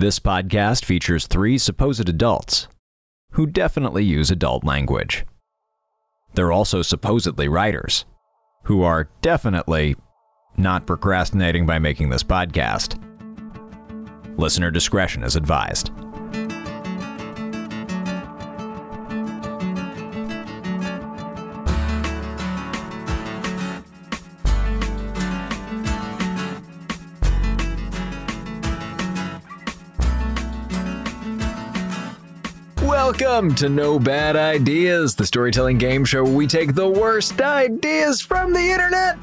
This podcast features three supposed adults who definitely use adult language. They're also supposedly writers who are definitely not procrastinating by making this podcast. Listener discretion is advised. Welcome to No Bad Ideas, the storytelling game show where we take the worst ideas from the internet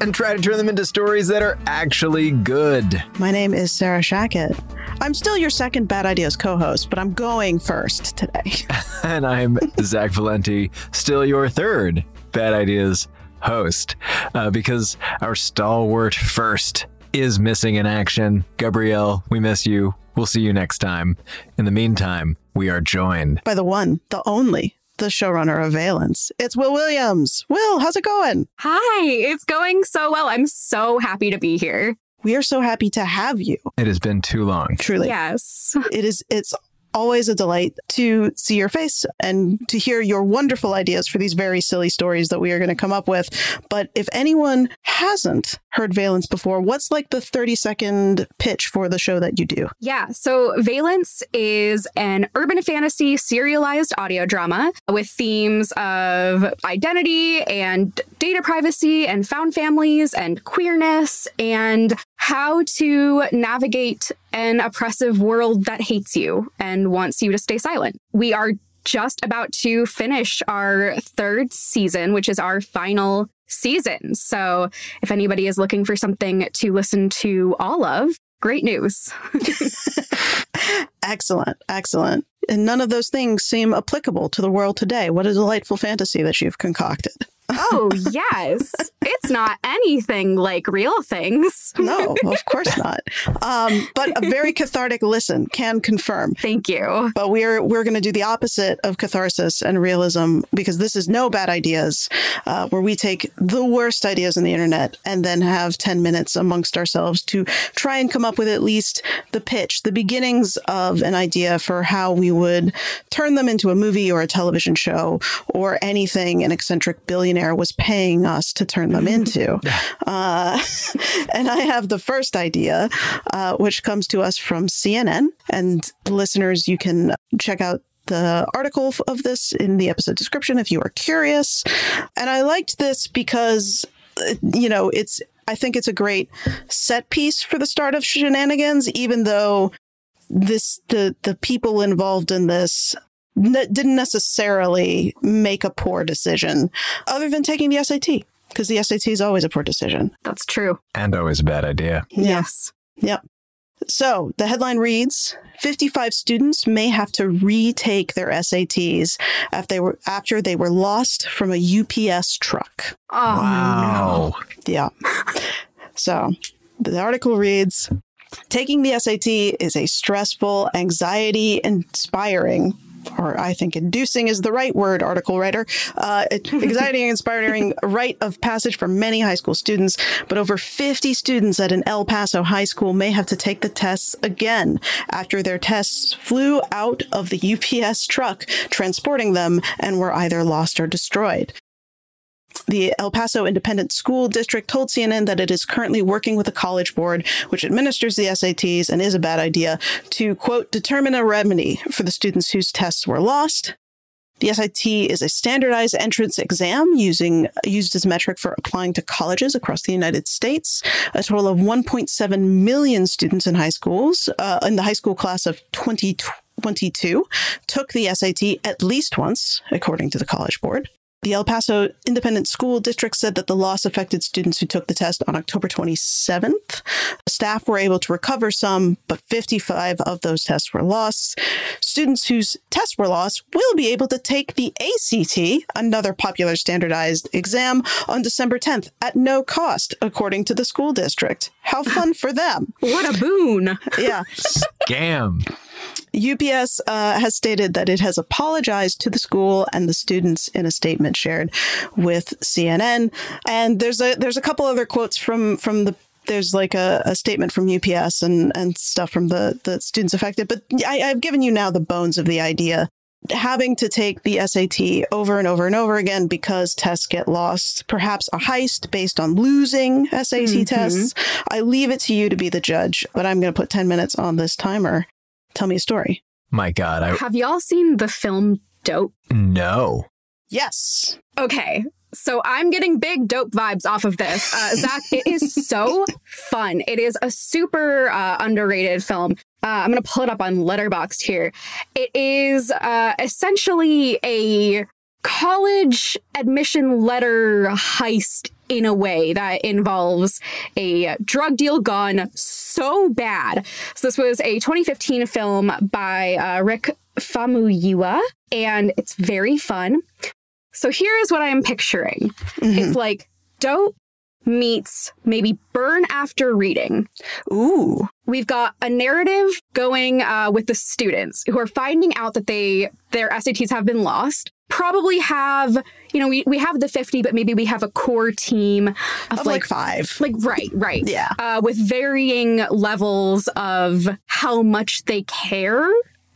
and try to turn them into stories that are actually good. My name is Sarah Shackett. I'm still your second Bad Ideas co host, but I'm going first today. And I'm Zach Valenti, still your third Bad Ideas host, uh, because our stalwart first is missing in action. Gabrielle, we miss you. We'll see you next time. In the meantime, we are joined By the one, the only, the showrunner of Valence. It's Will Williams. Will, how's it going? Hi, it's going so well. I'm so happy to be here. We are so happy to have you. It has been too long. Truly. Yes. It is it's always a delight to see your face and to hear your wonderful ideas for these very silly stories that we are going to come up with. But if anyone hasn't heard Valence before, what's like the 30 second pitch for the show that you do? Yeah. So Valence is an urban fantasy serialized audio drama with themes of identity and data privacy and found families and queerness and how to navigate an oppressive world that hates you and wants you to stay silent. We are just about to finish our third season, which is our final season. So if anybody is looking for something to listen to all of, great news. Excellent, excellent. And none of those things seem applicable to the world today. What a delightful fantasy that you've concocted. Oh, yes. It's not anything like real things. No, of course not. Um, but a very cathartic listen can confirm. Thank you. But we're we're going to do the opposite of catharsis and realism because this is no bad ideas, uh, where we take the worst ideas on the internet and then have ten minutes amongst ourselves to try and come up with at least the pitch, the beginnings of an idea for how we would turn them into a movie or a television show or anything an eccentric billionaire was paying us to turn them into. Uh, and I have the first idea, uh, which comes to us from CNN. And listeners, you can check out the article of this in the episode description if you are curious. And I liked this because, uh, you know, it's, I think it's a great set piece for the start of shenanigans, even though this, the, the people involved in this n- didn't necessarily make a poor decision other than taking the SAT because the SAT is always a poor decision. That's true. And always a bad idea. Yes. Yep. So the headline reads 55 students may have to retake their SATs after they were, after they were lost from a UPS truck. Oh, Wow. Yeah. So the article reads Taking the SAT is a stressful, anxiety inspiring, or I think inducing is the right word, article writer, uh, anxiety inspiring rite of passage for many high school students. But over 50 students at an El Paso high school may have to take the tests again after their tests flew out of the UPS truck transporting them and were either lost or destroyed. The El Paso Independent School District told CNN that it is currently working with the College Board, which administers the SATs and is a bad idea, to quote, determine a remedy for the students whose tests were lost. The SAT is a standardized entrance exam using used as metric for applying to colleges across the United States. A total of 1.7 million students in high schools uh, in the high school class of 2022 took the SAT at least once, according to the College Board. The El Paso Independent School District said that the loss affected students who took the test on October 27th. Staff were able to recover some, but 55 of those tests were lost. Students whose tests were lost will be able to take the ACT, another popular standardized exam, on December 10th at no cost, according to the school district. How fun for them! what a boon. Yeah. Scam. UPS uh, has stated that it has apologized to the school and the students in a statement shared with CNN. And there's a there's a couple other quotes from from the there's like a, a statement from UPS and, and stuff from the, the students affected. But I, I've given you now the bones of the idea. Having to take the SAT over and over and over again because tests get lost, perhaps a heist based on losing SAT Mhm. tests. I leave it to you to be the judge, but I'm going to put 10 minutes on this timer. Tell me a story. My God, I Have y'all seen the film Dope? no. Yes. Okay. So I'm getting big dope vibes off of this. Uh, Zach, it is so fun. It is a super uh, underrated film. Uh, I'm going to pull it up on Letterboxd here. It is uh, essentially a college admission letter heist in a way that involves a drug deal gone so bad. So this was a 2015 film by uh, Rick Famuyiwa, and it's very fun. So here is what I am picturing. Mhm. It's like dope meets maybe burn after reading. Ooh. We've got a narrative going uh, with the students who are finding out that they their SATs have been lost. Probably have you know we, we have the 50 but maybe we have a core team of, Of like, like five. like right right Yeah. uh, with varying levels of how much they care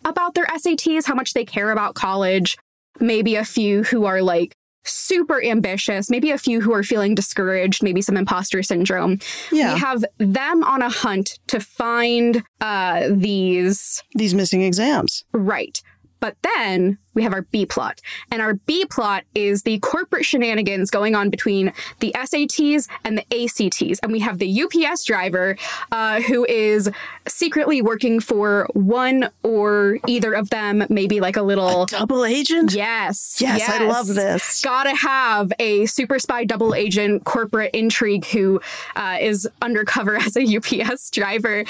about their SATs, how much they care about college. Maybe a few who are like super ambitious, maybe a few who are feeling discouraged, maybe some imposter syndrome. Yeah. We have them on a hunt to find uh, these These missing exams. right. But then we have our B plot. And our B plot is the corporate shenanigans going on between the SATs and the ACTs. And we have the UPS driver uh, who is secretly working for one or either of them, maybe like a little. Double agent? Yes. Yes, I love this. Gotta have a super spy double agent corporate intrigue who uh, is undercover as a UPS driver.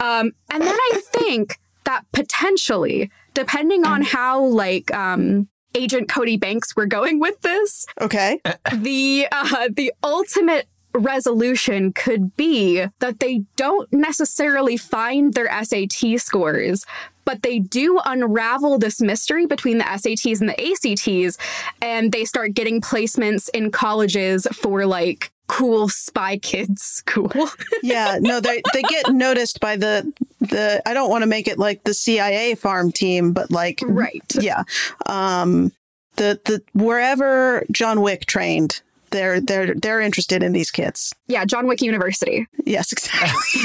Um, and then I think that potentially, depending on how like um, Agent Cody Banks were going with this, Okay. the uh, the ultimate resolution could be that they don't necessarily find their SAT scores, but they do unravel this mystery between the SATs and the ACTs, and they start getting placements in colleges for like cool spy kids school. Yeah, no, they they get noticed by the the I don't want to make it like the CIA farm team, but like right. yeah. Um the the wherever John Wick trained, they're they're they're interested in these kids. Yeah, John Wick University. Yes, exactly.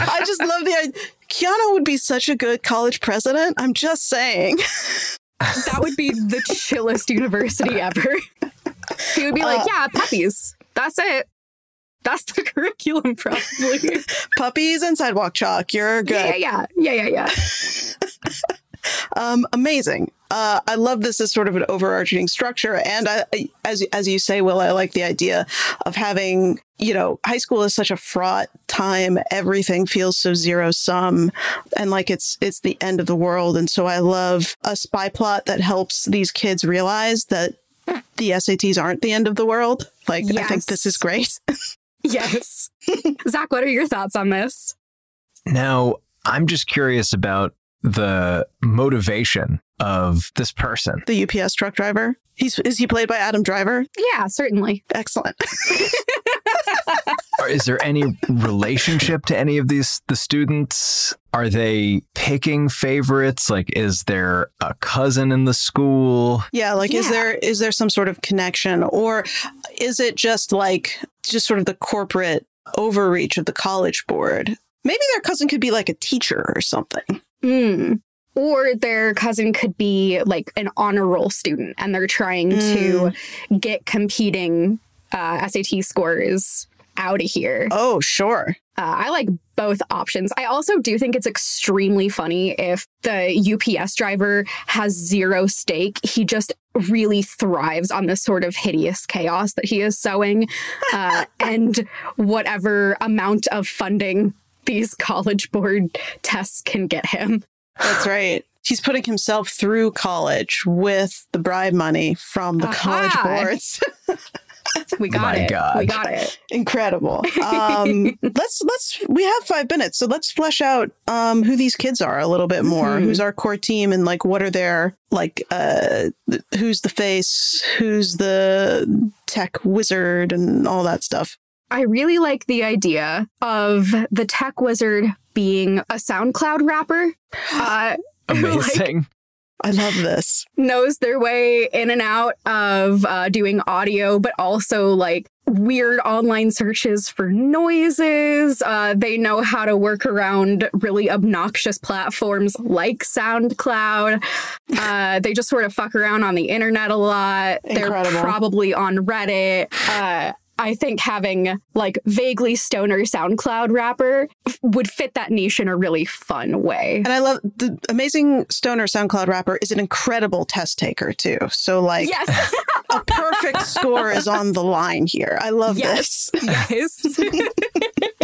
I just love the idea. Keanu would be such a good college president. I'm just saying. That would be the chillest university ever. He would be like, Uh, yeah, puppies. That's it. That's the curriculum, probably. Puppies and sidewalk chalk. You're good. Yeah, yeah, yeah, yeah, yeah. Um, amazing. Uh, I love this as sort of an overarching structure, and I, I, as as you say, Will, I like the idea of having you know high school is such a fraught time. Everything feels so zero sum, and like it's it's the end of the world. And so I love a spy plot that helps these kids realize that the SATs aren't the end of the world. Like I think this is great. Yes. Zach, what are your thoughts on this? Now, I'm just curious about the motivation of this person. the UPS truck driver. He's is he played by Adam Driver? Yeah, certainly. Excellent. Is there any relationship to any of these the students? Are they picking favorites? Like is there a cousin in the school? Yeah, like is there is there some sort of connection or is it just like just sort of the corporate overreach of the college board? Maybe their cousin could be like a teacher or something. Mm. Or their cousin could be like an honor roll student and they're trying to get competing uh, SAT scores out of here. Oh, sure. Uh, I like both options. I also do think it's extremely funny if the UPS driver has zero stake. He just really thrives on this sort of hideous chaos that he is sowing, uh, and whatever amount of funding these college board tests can get him. That's right. He's putting himself through college with the bribe money from the college boards. We got My it. God. We got it. Incredible. Um, let's let's we have five minutes, so let's flesh out um, who these kids are a little bit more. Mhm. Who's our core team, and like what are their like uh, th- who's the face, who's the tech wizard, and all that stuff. I really like the idea of the tech wizard being a SoundCloud rapper. Uh, who, like, Amazing. I love this. knows their way in and out of uh, doing audio, but also like weird online searches for noises. Uh, they know how to work around really obnoxious platforms like SoundCloud. Uh, they just sort of fuck around on the internet a lot. Incredible. They're probably on Reddit. I think having like vaguely stoner SoundCloud rapper f- would fit that niche in a really fun way. And I love the amazing stoner SoundCloud rapper is an incredible test taker too. So like Yes. a perfect score is on the line here. I love yes. this. Yes.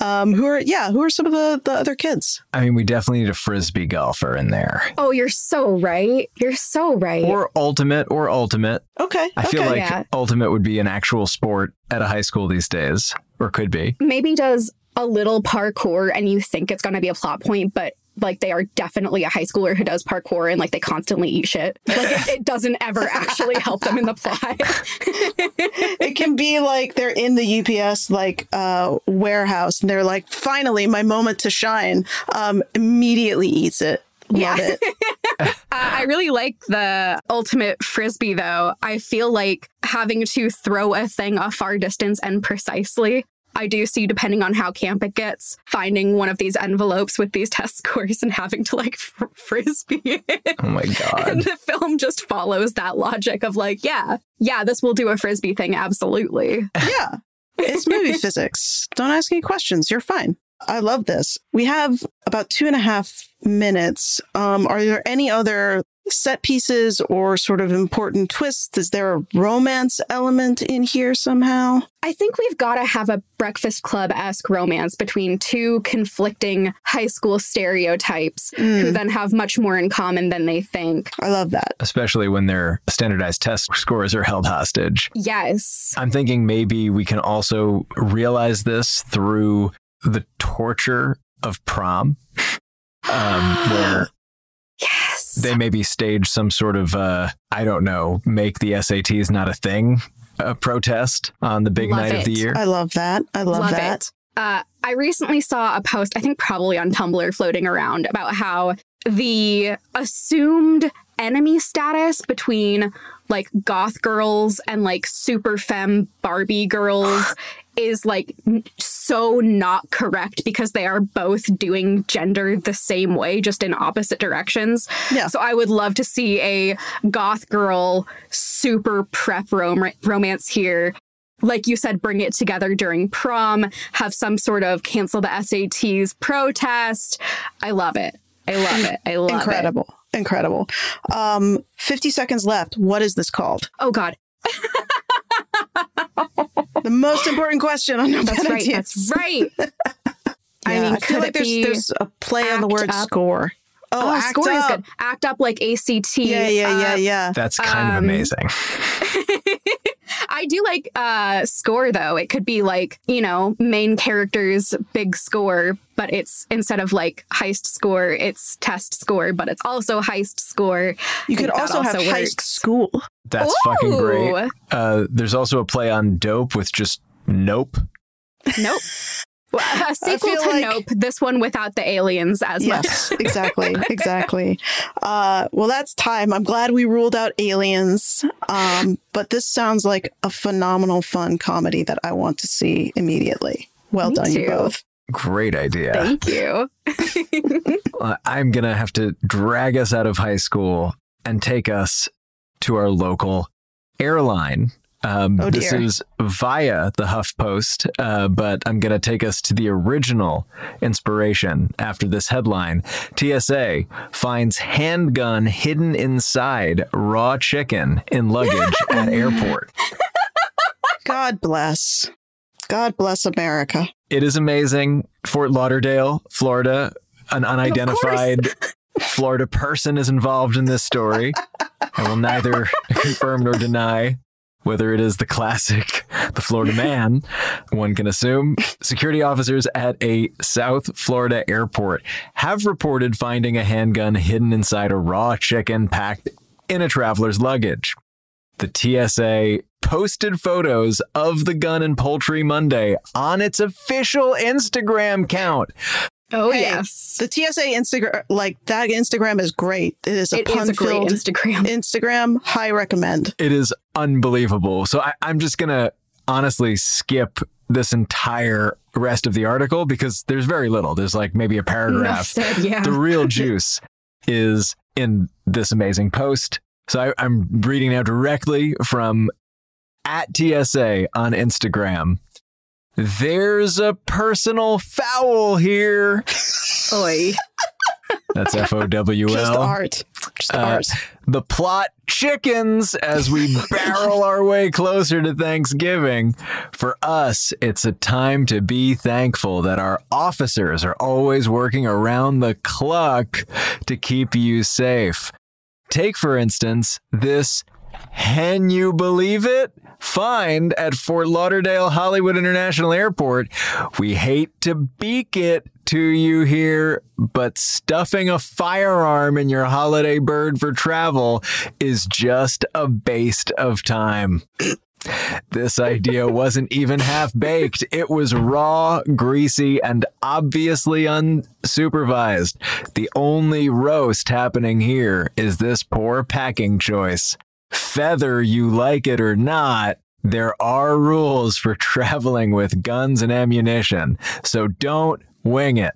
Um, who are yeah, who are some of the the other kids? I mean, we definitely need a frisbee golfer in there. Oh, you're so right. You're so right. Or ultimate or ultimate. Okay. I feel like yeah. ultimate would be an actual sport at a high school these days, or could be. Maybe does a little parkour and you think it's going to be a plot point, but like they are definitely a high schooler who does parkour and like they constantly eat shit. Like it, it doesn't ever actually help them in the plot. it can be like they're in the UPS like uh, warehouse and they're like, finally, my moment to shine. Um, immediately eats it. Love Yeah. it. Uh, I really like the ultimate frisbee, though. I feel like having to throw a thing a far distance and precisely. I do see, depending on how camp it gets, finding one of these envelopes with these test scores and having to like fr- frisbee it. Oh my and god. the film just follows that logic of like, yeah, yeah, this will do a frisbee thing, absolutely. Yeah. It's movie physics. Don't ask any questions. You're fine. I love this. We have about two and a half minutes. Um, are there any other set pieces or sort of important twists? Is there a romance element in here somehow? I think we've got to have a Breakfast Club esque romance between two conflicting high school stereotypes who then have much more in common than they think. I love that. Especially when their standardized test scores are held hostage. Yes. I'm thinking maybe we can also realize this through the torture of prom, um, where Yes. They maybe stage some sort of, uh, I don't know, make the SATs not a thing, a protest on the big Love night of the year. I love that. I love, that. it. Uh, I recently saw a post, I think probably on Tumblr floating around, about how the assumed enemy status between like goth girls and like super femme Barbie girls is like so not correct because they are both doing gender the same way, just in opposite directions. Yeah. So I would love to see a goth girl super prep rom- romance here like you said, bring it together during prom, have some sort of cancel the SATs protest. I love it. I love it. I love it. Incredible. Incredible. Um, 50 seconds left. What is this called? Oh God, The most important question on No that's right. That's right. I mean, I feel could like it there's be? there's a play on the word Up? score. Oh, oh, act score is good. Act up like ACT. Yeah, yeah, yeah, Uh, yeah. That's kind of Um, amazing. I do like uh score though. It could be like, you know, main character's big score, but it's instead of like heist score, it's test score, but it's also heist score. You could think that also have also heist school. That's fucking great. Uh, there's also a play on dope with just nope. Nope. Well, a sequel to like- Nope. This one without the aliens as much. Yes, exactly, exactly. Uh, well, that's time. I'm glad we ruled out aliens. Um, but this sounds like a phenomenal, fun comedy that I want to see immediately. Well Me done, you both. Great idea. Thank you. Uh, I'm going to have to drag us out of high school and take us to our local airline. Um, Oh, this is via the HuffPost, uh, but I'm going to take us to the original inspiration after this headline. TSA finds handgun hidden inside raw chicken in luggage at airport. God bless. God bless America. It is amazing. Fort Lauderdale, Florida, an unidentified Florida person is involved in this story. I will neither confirm nor deny whether it is the classic, the Florida man. One can assume security officers at a South Florida airport have reported finding a handgun hidden inside a raw chicken packed in a traveler's luggage. The TSA posted photos of the gun and poultry Monday on its official Instagram account. Oh Hey, yes, The TSA Instagram, like that Instagram is great. It is a it is a pun great filled Instagram. Instagram. High recommend. It is unbelievable. So I, I'm just going to honestly skip this entire rest of the article because there's very little. There's like maybe a paragraph. said, yeah. the real juice is in this amazing post. So I, I'm reading now directly from at TSA on Instagram. There's a personal foul here. Oi. That's F O W L. Just art. Just Uh, art. The plot chickens as we barrel our way closer to Thanksgiving. For us, it's a time to be thankful that our officers are always working around the clock to keep you safe. Take, for instance, this can you believe it? Find at Fort Lauderdale Hollywood International Airport. We hate to beak it to you here, but stuffing a firearm in your holiday bird for travel is just a waste of time. This idea wasn't even half baked. It was raw, greasy, and obviously unsupervised. The only roast happening here is this poor packing choice. Feather you like it or not, there are rules for traveling with guns and ammunition, so don't wing it.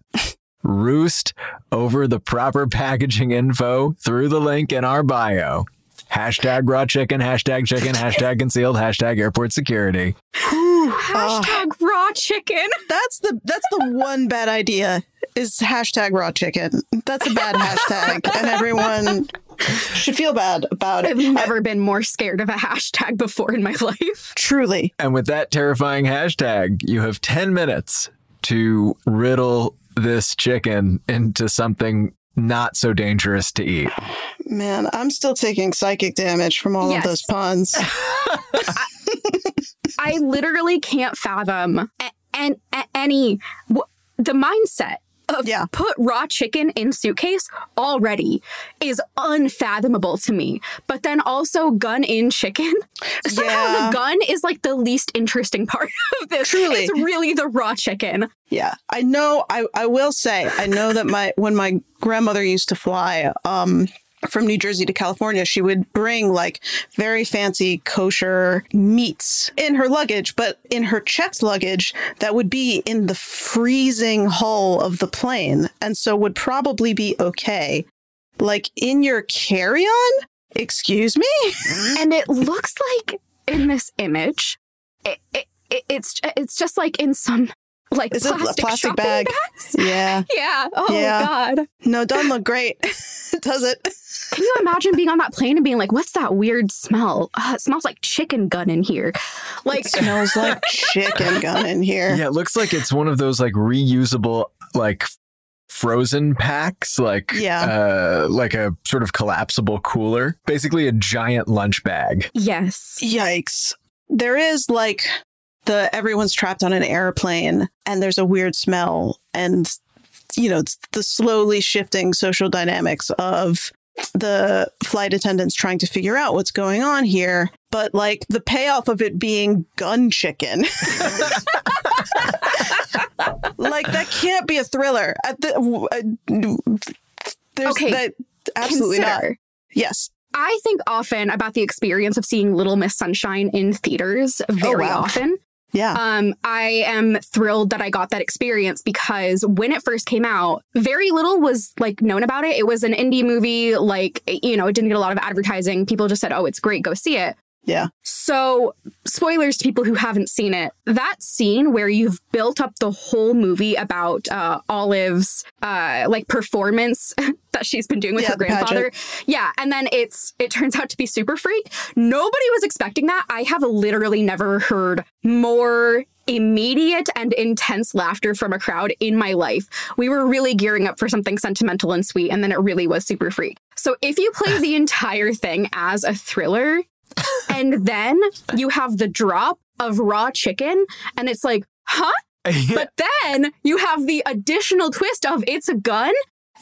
Roost over the proper packaging info through the link in our bio. Hashtag raw chicken, hashtag chicken, hashtag concealed, hashtag airport security. Hashtag raw chicken. That's the that's the one bad idea is hashtag raw chicken. That's a bad hashtag, and everyone should feel bad about I've it. never been more scared of a hashtag before in my life. Truly, And with that terrifying hashtag, you have 10 minutes to riddle this chicken into something not so dangerous to eat. man, I'm still taking psychic damage from all Yes. of those puns. I literally can't fathom a- and a- any w- the mindset of Yeah. put raw chicken in suitcase already is unfathomable to me. But then also gun in chicken. Somehow Yeah. the gun is like the least interesting part of this. Truly. It's really the raw chicken. Yeah, I know. I I will say I know that my when my grandmother used to fly um from New Jersey to California, she would bring like very fancy kosher meats in her luggage, but in her checked luggage that would be in the freezing hull of the plane, and so would probably be okay. Like in your carry-on? Excuse me? and it looks like in this image, it, it, it, it's it's just like in some like Is plastic, plastic bag? bags. Yeah. Yeah. Oh Yeah. God. No, doesn't look great. Does it? Can you imagine being on that plane and being like, "What's that weird smell? Uh, it smells like chicken gun in here." Like, It smells like chicken gun in here. Yeah, it looks like it's one of those like reusable like frozen packs like Yeah. uh like a sort of collapsible cooler basically a giant lunch bag yes, Yikes. There is like the everyone's trapped on an airplane and there's a weird smell and you know it's the slowly shifting social dynamics of the flight attendants trying to figure out what's going on here but like the payoff of it being gun chicken. Like that can't be a thriller. At the uh, there's Okay, that absolutely not. yes. I think often about the experience of seeing Little Miss Sunshine in theaters very Oh, wow. often. Yeah Um, I am thrilled that I got that experience because when it first came out, very little was like known about it. It was an indie movie, like, you know, it didn't get a lot of advertising. People just said, oh, it's great, go see it. Yeah So, spoilers to people who haven't seen it. That scene where you've built up the whole movie about uh, Olive's uh, like performance that she's been doing with Yeah, her the pageant. grandfather, yeah, and then it's it turns out to be super freak. Nobody was expecting that. I have literally never heard more immediate and intense laughter from a crowd in my life. We were really gearing up for something sentimental and sweet, and then it really was super freak. So if you play the entire thing as a thriller, and then you have the drop of raw chicken, and it's like, huh? But then you have the additional twist of it's a gun,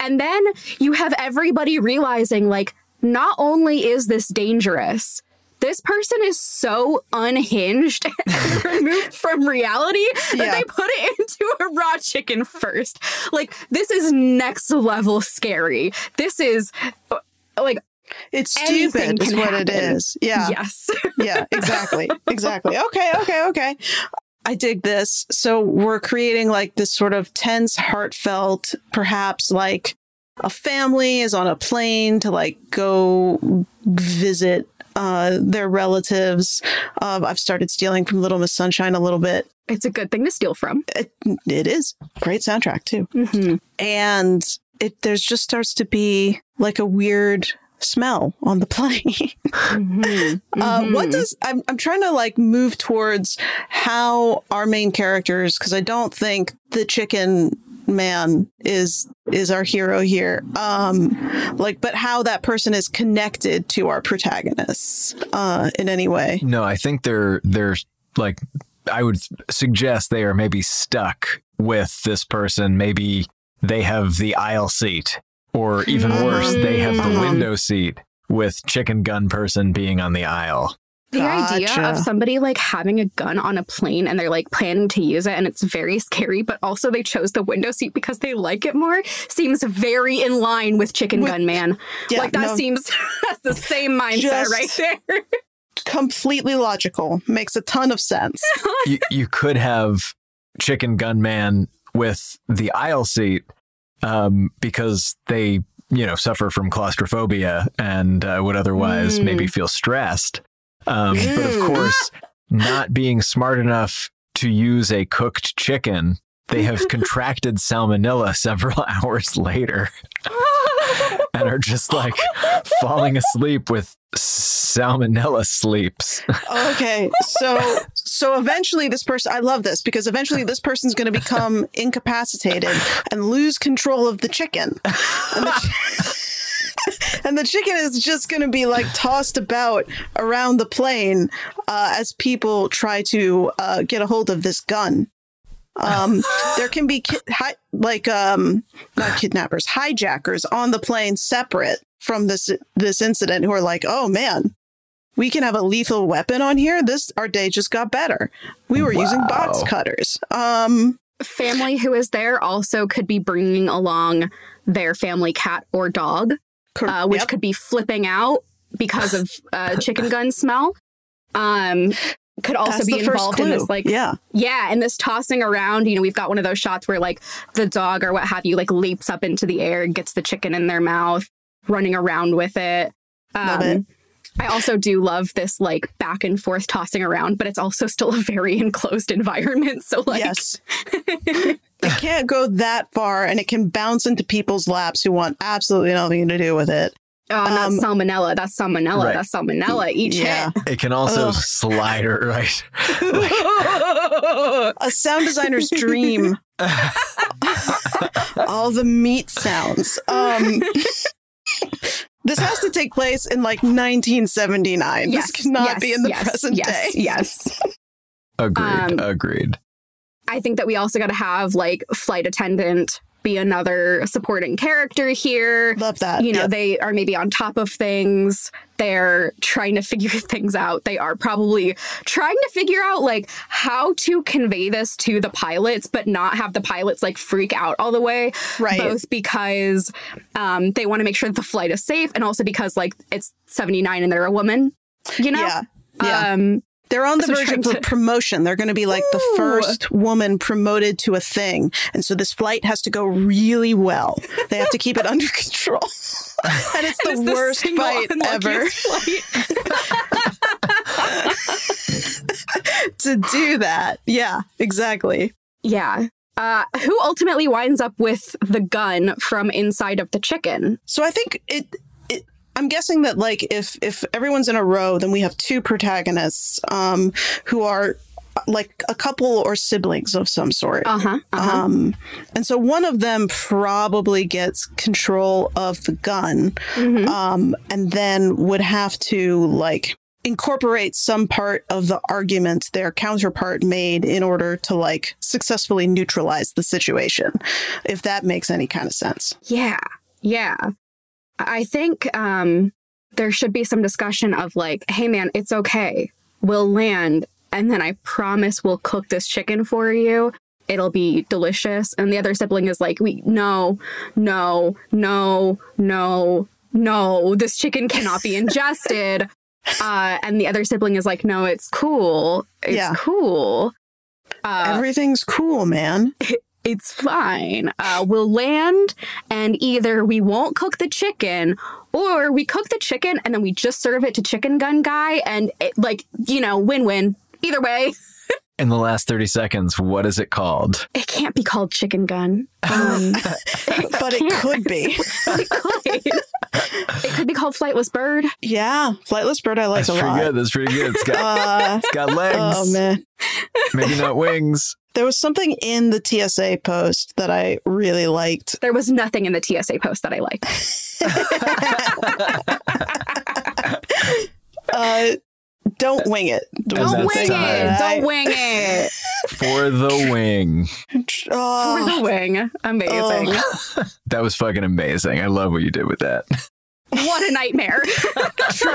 and then you have everybody realizing, like, not only is this dangerous, this person is so unhinged and removed from reality that Yeah. they put it into a raw chicken first. Like, this is next level scary. This is uh, like, It's Anything stupid, is what it happen. is. Yeah. yes. yeah, exactly. Exactly. Okay, okay, okay. I dig this. So we're creating like this sort of tense, heartfelt, perhaps like a family is on a plane to like go visit uh, their relatives. Uh, I've started stealing from Little Miss Sunshine a little bit. It's a good thing to steal from. It, it is great soundtrack too, Mhm. and it there's just starts to be like a weird smell on the plane. Mhm. Uh, what Mhm. does I'm I'm trying to like move towards how our main characters because I don't think the chicken man is is our hero here. Um like but how that person is connected to our protagonists uh in any way. No, I think they're they're like I would suggest they are maybe stuck with this person. Maybe they have the aisle seat, or even worse, they have the Mm. window seat with chicken gun person being on the aisle. The idea of somebody like having a gun on a plane and they're like planning to use it and it's very scary, but also they chose the window seat because they like it more seems very in line with Chicken With- Gun Man. Yeah, like that no, seems that's the same mindset Just- right there. completely logical. Makes a ton of sense. you, you could have chicken gun man with the aisle seat um, because they you know suffer from claustrophobia and uh, would otherwise Mm. maybe feel stressed um, but of Mm. course not being smart enough to use a cooked chicken they have contracted salmonella several hours later and are just like falling asleep with salmonella sleeps Okay, so so eventually this person I love this because eventually this person's going to become incapacitated and lose control of the chicken. And the, chi- and the chicken is just going to be like tossed about around the plane uh, as people try to uh, get a hold of this gun. Um, there can be ki- hi- like um, not kidnappers, hijackers on the plane separate from this this incident who are like, "Oh man, we can have a lethal weapon on here. This our day just got better. We were using box cutters. Um, Family who is there also could be bringing along their family cat or dog, cor- uh, which yep. could be flipping out because of uh, chicken gun smell. Um, could also That's be involved in this like yeah, Yeah, and this tossing around, you know, we've got one of those shots where like the dog or what have you like leaps up into the air, gets the chicken in their mouth, running around with it. Um, Love it. I also do love this like back and forth tossing around, but it's also still a very enclosed environment. So like yes. it can't go that far, and it can bounce into people's laps who want absolutely nothing to do with it. Oh, and Um, that's salmonella, that's salmonella, Right. that's salmonella. Each Yeah, it can also Ugh. slide right hit. a sound designer's dream. All the meat sounds. Um, this has to take place in like 1979. yes, this cannot yes, be in the yes, present yes, day. Yes. agreed Um, agreed I think that we also got to have like flight attendant be another supporting character here. Love that. You know, they are maybe on top of things. They're trying to figure things out. They are probably trying to figure out like how to convey this to the pilots, but not have the pilots like freak out all the way. Right. Both because um, they want to make sure that the flight is safe and also because like it's 79 and they're a woman, you know? Yeah. Yeah. Um, They're on the verge of to- promotion. They're going to be like the first woman promoted to a thing. And so this flight has to go really well. They have to keep it under control. and it's the it's worst single fight ever flight. to do that. Yeah, exactly. Yeah. Uh, who ultimately winds up with the gun from inside of the chicken? So I think it I'm guessing that like if if everyone's in a row, then we have two protagonists um who are like a couple or siblings of some sort. Uh huh. Uh-huh. Um, and so one of them probably gets control of the gun, Mhm. um, and then would have to like incorporate some part of the argument their counterpart made in order to like successfully neutralize the situation, if that makes any kind of sense. Yeah. Yeah. I think um, there should be some discussion of like, hey man, it's okay. We'll land and then I promise we'll cook this chicken for you. It'll be delicious. And the other sibling is like, we no, no, no, no, no, this chicken cannot be ingested. uh, and the other sibling is like, no, it's cool. It's Yeah. cool. Uh, Everything's cool, man. it's fine. Uh, we'll land, and either we won't cook the chicken, or we cook the chicken and then we just serve it to Chicken Gun Guy, and it, like you know, win-win. Either way, In the last 30 seconds, what is it called? it can't be called Chicken Gun. Um, But it could be. it could. it could be called Flightless Bird. Yeah. Flightless bird I like That's a pretty lot. good. That's pretty good. It's got, Uh, it's got legs. oh man. Maybe not wings. There was something in the TSA post that I really liked. There was nothing in the TSA post that I liked. Uh, don't wing it. Don't the Don't that's wing thing it. Don't wing it. For the wing. Oh, For the wing. Amazing. That was fucking amazing. I love what you did with that. What a nightmare.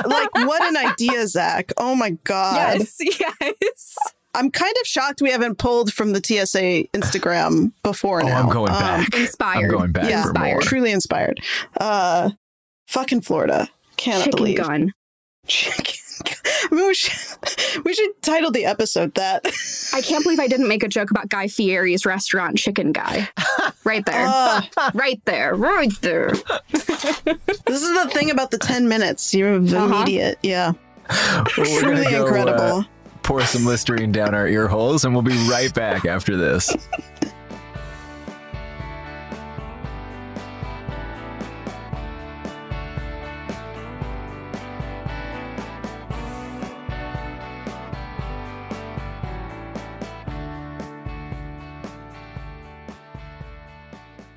like what an idea, Zach. Oh my god. yes. Yes. I'm kind of shocked we haven't pulled from the TSA Instagram before Oh, now. I'm going Um, back. Inspired. I'm going back Yeah. for more. Inspired. truly inspired. Uh fucking Florida. Cannot Chicken believe. gun. Chicken. I mean, we should, we should title the episode that. I can't believe I didn't make a joke about Guy Fieri's restaurant Chicken Guy. Right there. Uh, right there. Right there. this is the thing about the 10 minutes. You're the Uh-huh. immediate. Yeah. Well, we're gonna Truly uh, incredible. Pour some Listerine down our ear holes, and we'll be right back after this.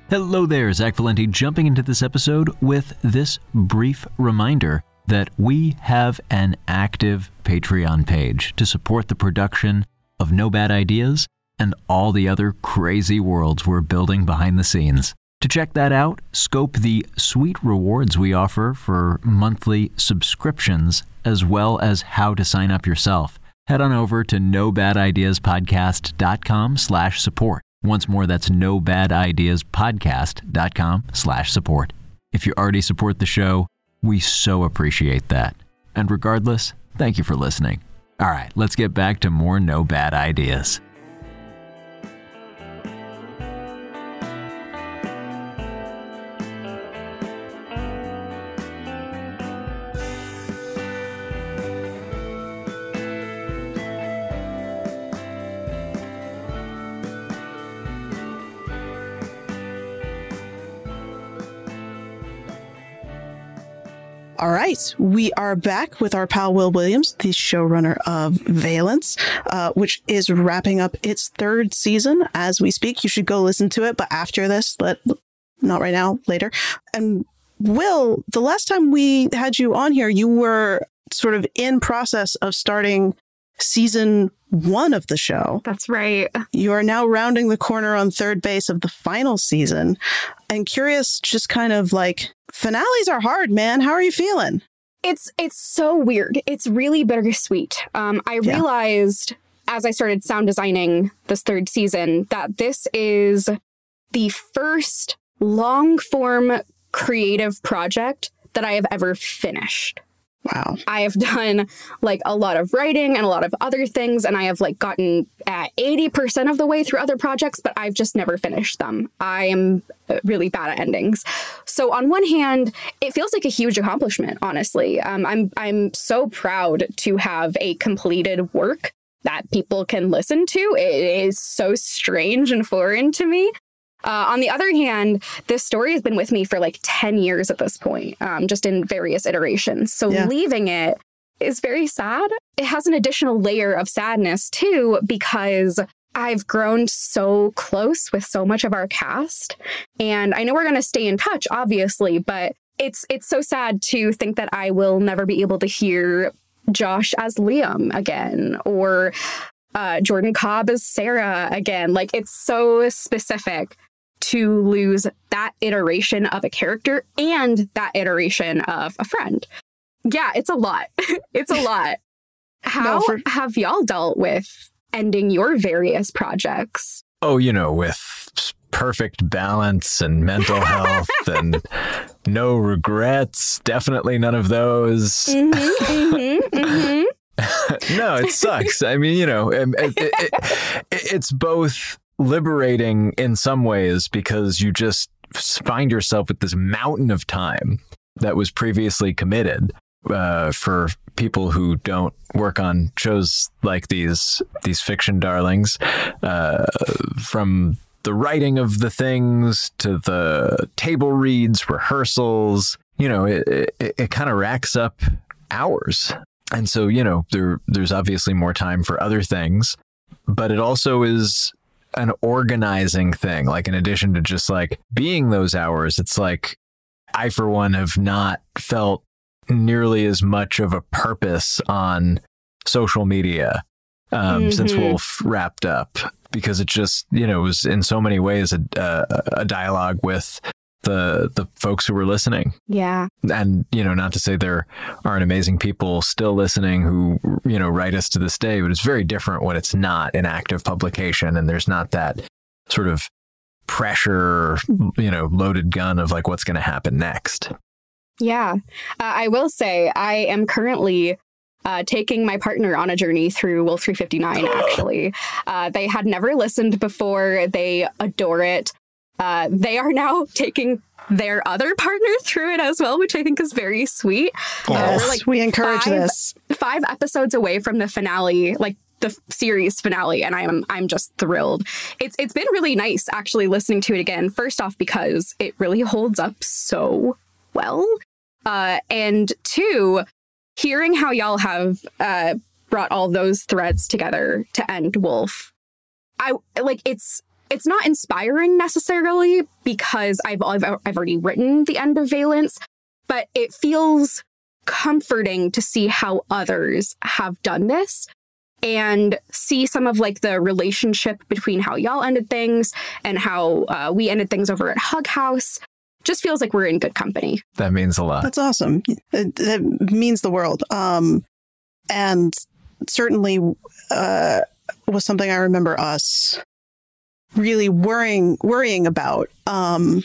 Hello there, Zach Valenti jumping into this episode with this brief reminder that we have an active Patreon page to support the production of No Bad Ideas and all the other crazy worlds we're building behind the scenes. To check that out, scope the sweet rewards we offer for monthly subscriptions, as well as how to sign up yourself. Head on over to nobadideaspodcast.com slash support. Once more, that's nobadideaspodcast.com slash support. If you already support the show, we so appreciate that. And regardless, thank you for listening. All right, let's get back to more No Bad Ideas. All right, we are back with our pal Will Williams, the showrunner of Valence, uh, which is wrapping up its third season as we speak. You should go listen to it, but after this, let not right now, later. And Will, the last time we had you on here, you were sort of in process of starting season one of the show. That's right. You are now rounding the corner on third base of the final season. And curious, just kind of like finales are hard, man. How are you feeling? It's it's so weird. It's really bittersweet. Um, I Yeah. realized as I started sound designing this third season that this is the first long form creative project that I have ever finished. Wow. I have done like a lot of writing and a lot of other things, and I have like gotten at 80% of the way through other projects, but I've just never finished them. I am uh, really bad at endings. So on one hand, it feels like a huge accomplishment, honestly. Um, I'm I'm so proud to have a completed work that people can listen to. It is so strange and foreign to me. Uh, on the other hand, this story has been with me for like 10 years at this point, um, just in various iterations. So Yeah. leaving it is very sad. It has an additional layer of sadness too, because I've grown so close with so much of our cast. And I know we're going to stay in touch, obviously, but it's it's so sad to think that I will never be able to hear Josh as Liam again or uh, Jordan Cobb as Sarah again. Like it's so specific to lose that iteration of a character and that iteration of a friend. Yeah, it's a lot. it's a lot. How for- have y'all dealt with ending your various projects? Oh, you know, with perfect balance and mental health and no regrets. Definitely none of those. Mhm, mhm, mhm. no, it sucks. I mean, you know, it, it, it, it's both liberating in some ways because you just find yourself with this mountain of time that was previously committed uh, for people who don't work on shows like these these fiction darlings uh, from the writing of the things to the table reads rehearsals you know it, it, it kind of racks up hours. And so you know there there's obviously more time for other things but it also is an organizing thing like in addition to just like being those hours it's like i for one have not felt nearly as much of a purpose on social media um, since Mhm. wolf wrapped up because it just you know was in so many ways a, a, a dialogue with the the folks who were listening Yeah. and you know not to say there aren't amazing people still listening who you know write us to this day but it's very different when it's not an active publication and there's not that sort of pressure you know loaded gun of like what's going to happen next Yeah. Uh, I will say I am currently uh, taking my partner on a journey through Wolf 359, actually. Uh, they had never listened before. They adore it. Uh, they are now taking their other partner through it as well, which I think is very sweet. Uh, Yes, we're like we encourage five- this. five episodes away from the finale, like the series finale, and I'm I'm just thrilled. It's it's been really nice actually listening to it again. First off, because it really holds up so well, uh, and two, hearing how y'all have uh, brought all those threads together to end Wolf. I like it's it's not inspiring necessarily because I've I've, I've already written the end of Valence, but it feels comforting to see how others have done this and see some of like the relationship between how y'all ended things and how uh, we ended things over at Hug House. Just feels like we're in good company. that means a lot That's awesome. It, it means the world. Um, and certainly uh, was something I remember us really worrying worrying about. Um,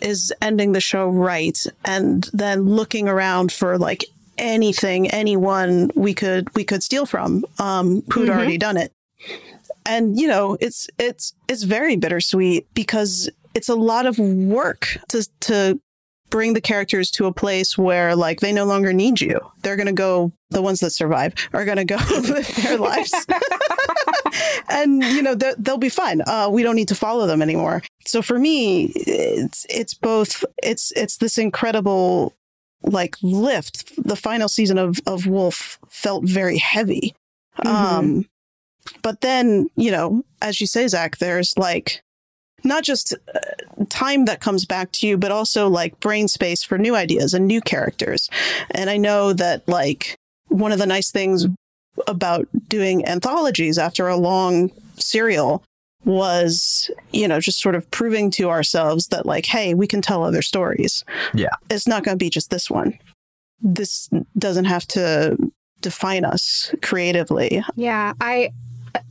is ending the show right, and then looking around for like anything, anyone we could we could steal from, um, who'd Mhm. already done it. And you know, it's it's it's very bittersweet because it's a lot of work to to bring the characters to a place where like they no longer need you. They're going to go the ones that survive are going to go live their lives. and you know they- they'll be fine. Uh, we don't need to follow them anymore. So for me it's it's both it's it's this incredible like lift. The final season of of Wolf felt very heavy. Mhm. Um but then, you know, as you say Zach, there's like not just uh, time that comes back to you, but also like brain space for new ideas and new characters. And I know that like one of the nice things about doing anthologies after a long serial was, you know, just sort of proving to ourselves that like, hey, we can tell other stories. Yeah. It's not going to be just this one. This doesn't have to define us creatively. Yeah, I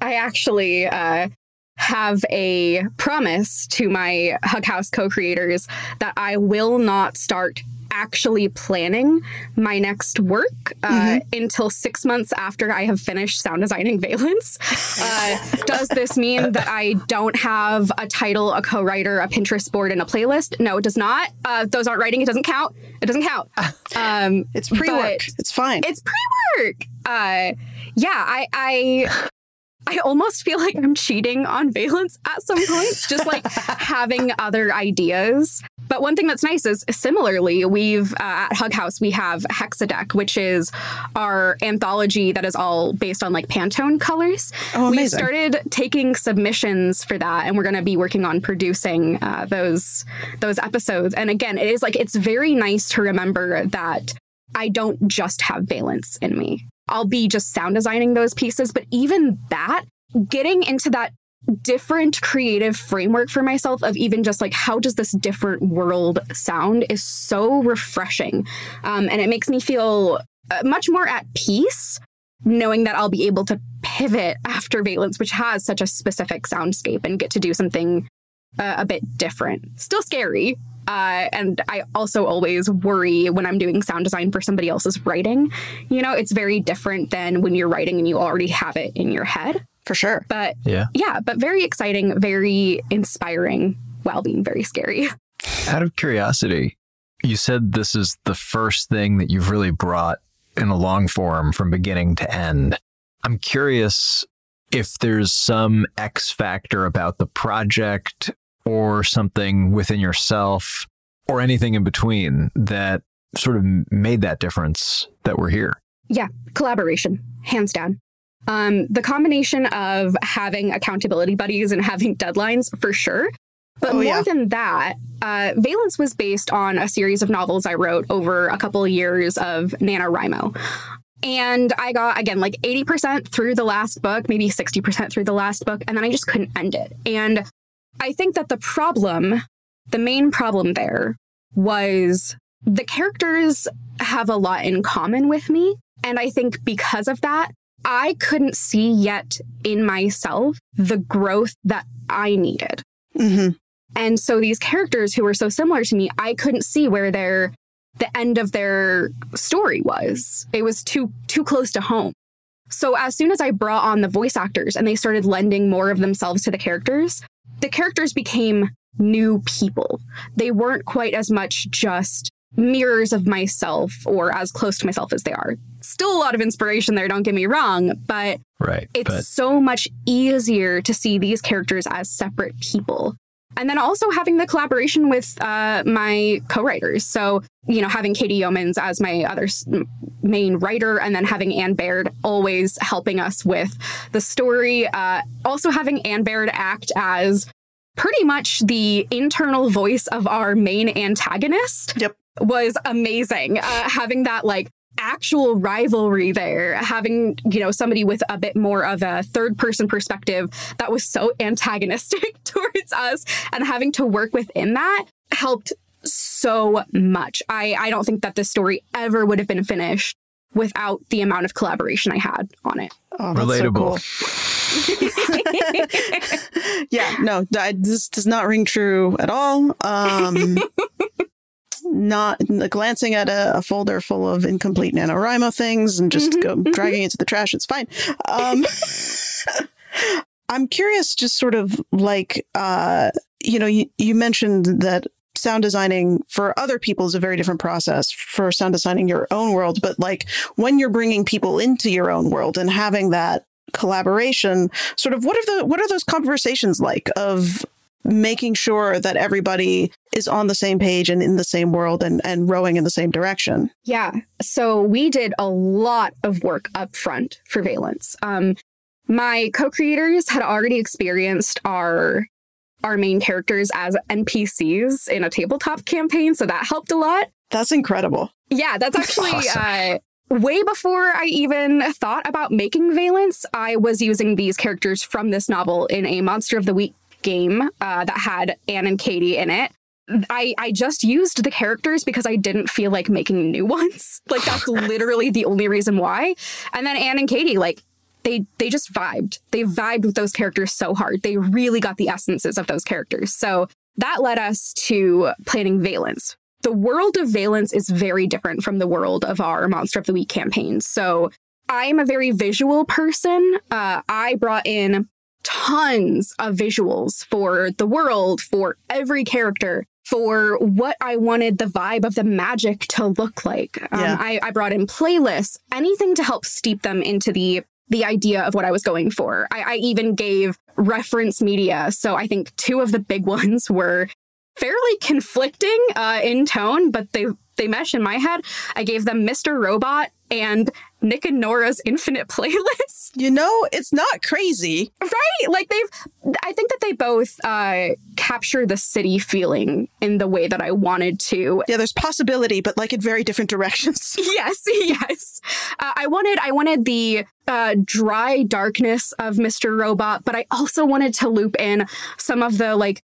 I actually uh, have a promise to my Hug House co-creators that I will not start actually planning my next work uh, until six months after I have finished sound designing Valence. Uh, does this mean that I don't have a title, a co-writer, a Pinterest board, and a playlist? No, it does not. Uh, those aren't writing. It doesn't count. It doesn't count. Um, It's pre work. It's fine. it's pre-work. Uh, yeah, I, I, I almost feel like I'm cheating on Valence at some points, just like having other ideas. But one thing that's nice is similarly, we've uh, at Hug House we have Hexadeck, which is our anthology that is all based on like Pantone colors. Oh, we started taking submissions for that, and we're going to be working on producing uh, those those episodes. And again, it is like it's very nice to remember that I don't just have valence in me. I'll be just sound designing those pieces, but even that, getting into that different creative framework for myself of even just like how does this different world sound is so refreshing um, and it makes me feel uh, much more at peace knowing that i'll be able to pivot after valence which has such a specific soundscape and get to do something uh, a bit different still scary uh, and I also always worry when I'm doing sound design for somebody else's writing. You know, it's very different than when you're writing and you already have it in your head. For sure. But Yeah. yeah, but very exciting, very inspiring while being very scary. Out of curiosity, you said this is the first thing that you've really brought in a long form from beginning to end. I'm curious if there's some X factor about the project or something within yourself or anything in between that sort of made that difference that we're here. Yeah, collaboration, hands down. Um, the combination of having accountability buddies and having deadlines for sure. But Oh, more yeah. than that, uh, Valence was based on a series of novels I wrote over a couple of years of NaNoWriMo. And I got, again, like 80% through the last book, maybe 60% through the last book, and then I just couldn't end it. And I think that the problem, the main problem there was the characters have a lot in common with me. And I think because of that, I couldn't see yet in myself the growth that I needed. hmm And so these characters who were so similar to me, I couldn't see where their the end of their story was. It was too too close to home. So as soon as I brought on the voice actors and they started lending more of themselves to the characters, the characters became new people. They weren't quite as much just mirrors of myself or as close to myself as they are. Still a lot of inspiration there, don't get me wrong, but Right. it's but so much easier to see these characters as separate people. And then also having the collaboration with uh, my co-writers. So, you know, having Katie Yeomans as my other main writer, and then having Anne Baird always helping us with the story. Uh, also having Anne Baird act as pretty much the internal voice of our main antagonist Yep. was amazing. Uh, having that like actual rivalry there, having, you know, somebody with a bit more of a third person perspective that was so antagonistic towards us and having to work within that helped so much. I, I don't think that this story ever would have been finished without the amount of collaboration I had on it. Oh, that's so Relatable. cool. yeah, no, this does not ring true at all. Um, not glancing at a, a folder full of incomplete NaNoWriMo things and just go, dragging it to the trash. It's fine. Um, I'm curious, just sort of like, uh, you know, you, you mentioned that sound designing for other people is a very different process for sound designing your own world. But like when you're bringing people into your own world and having that collaboration, sort of what are the what are those conversations like of making sure that everybody is on the same page and in the same world and, and rowing in the same direction? Yeah. So we did a lot of work up front for Valence. Um, my co-creators had already experienced our our main characters as NPCs in a tabletop campaign, so that helped a lot. That's incredible. Yeah, that's actually Awesome. uh, way before I even thought about making Valence. I was using these characters from this novel in a Monster of the Week game uh, that had Anne and Katie in it. I, I just used the characters because I didn't feel like making new ones. Like that's literally the only reason why. And then Anne and Katie, like they they just vibed. They vibed with those characters so hard. They really got the essences of those characters. So that led us to planning Valence. The world of Valence is very different from the world of our Monster of the Week campaign. So I'm a very visual person. Uh, I brought in tons of visuals for the world, for every character, for what I wanted the vibe of the magic to look like. Um, Yeah. I, I brought in playlists, anything to help steep them into the the idea of what I was going for. I, I even gave reference media. So I think two of the big ones were fairly conflicting uh, in tone, but they they mesh in my head. I gave them Mr. Robot and Nick and Nora's Infinite Playlist. You know, it's not crazy. Right? Like they've I think that they both uh capture the city feeling in the way that I wanted to. Yeah, there's possibility, but like in very different directions. yes, yes. Uh, I wanted I wanted the uh, dry darkness of Mr. Robot, but I also wanted to loop in some of the like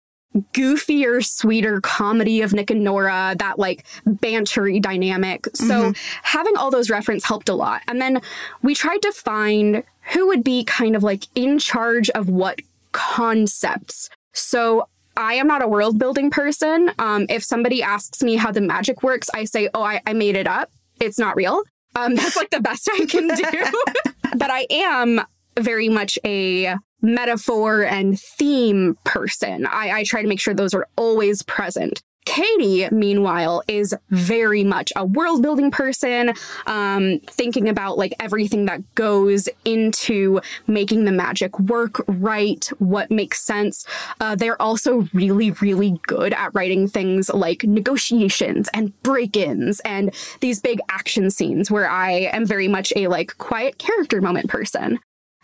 goofier, sweeter comedy of Nick and Nora, that like bantery dynamic. So mm-hmm. having all those reference helped a lot. And then we tried to find who would be kind of like in charge of what concepts. So I am not a world building person. Um, if somebody asks me how the magic works, I say, oh, I, I made it up. It's not real. Um, that's like the best I can do. but I am very much a metaphor and theme person. I, I try to make sure those are always present. Katie, meanwhile, is very much a world building person, um, thinking about like everything that goes into making the magic work right, what makes sense. Uh, they're also really, really good at writing things like negotiations and break ins and these big action scenes where I am very much a like quiet character moment person.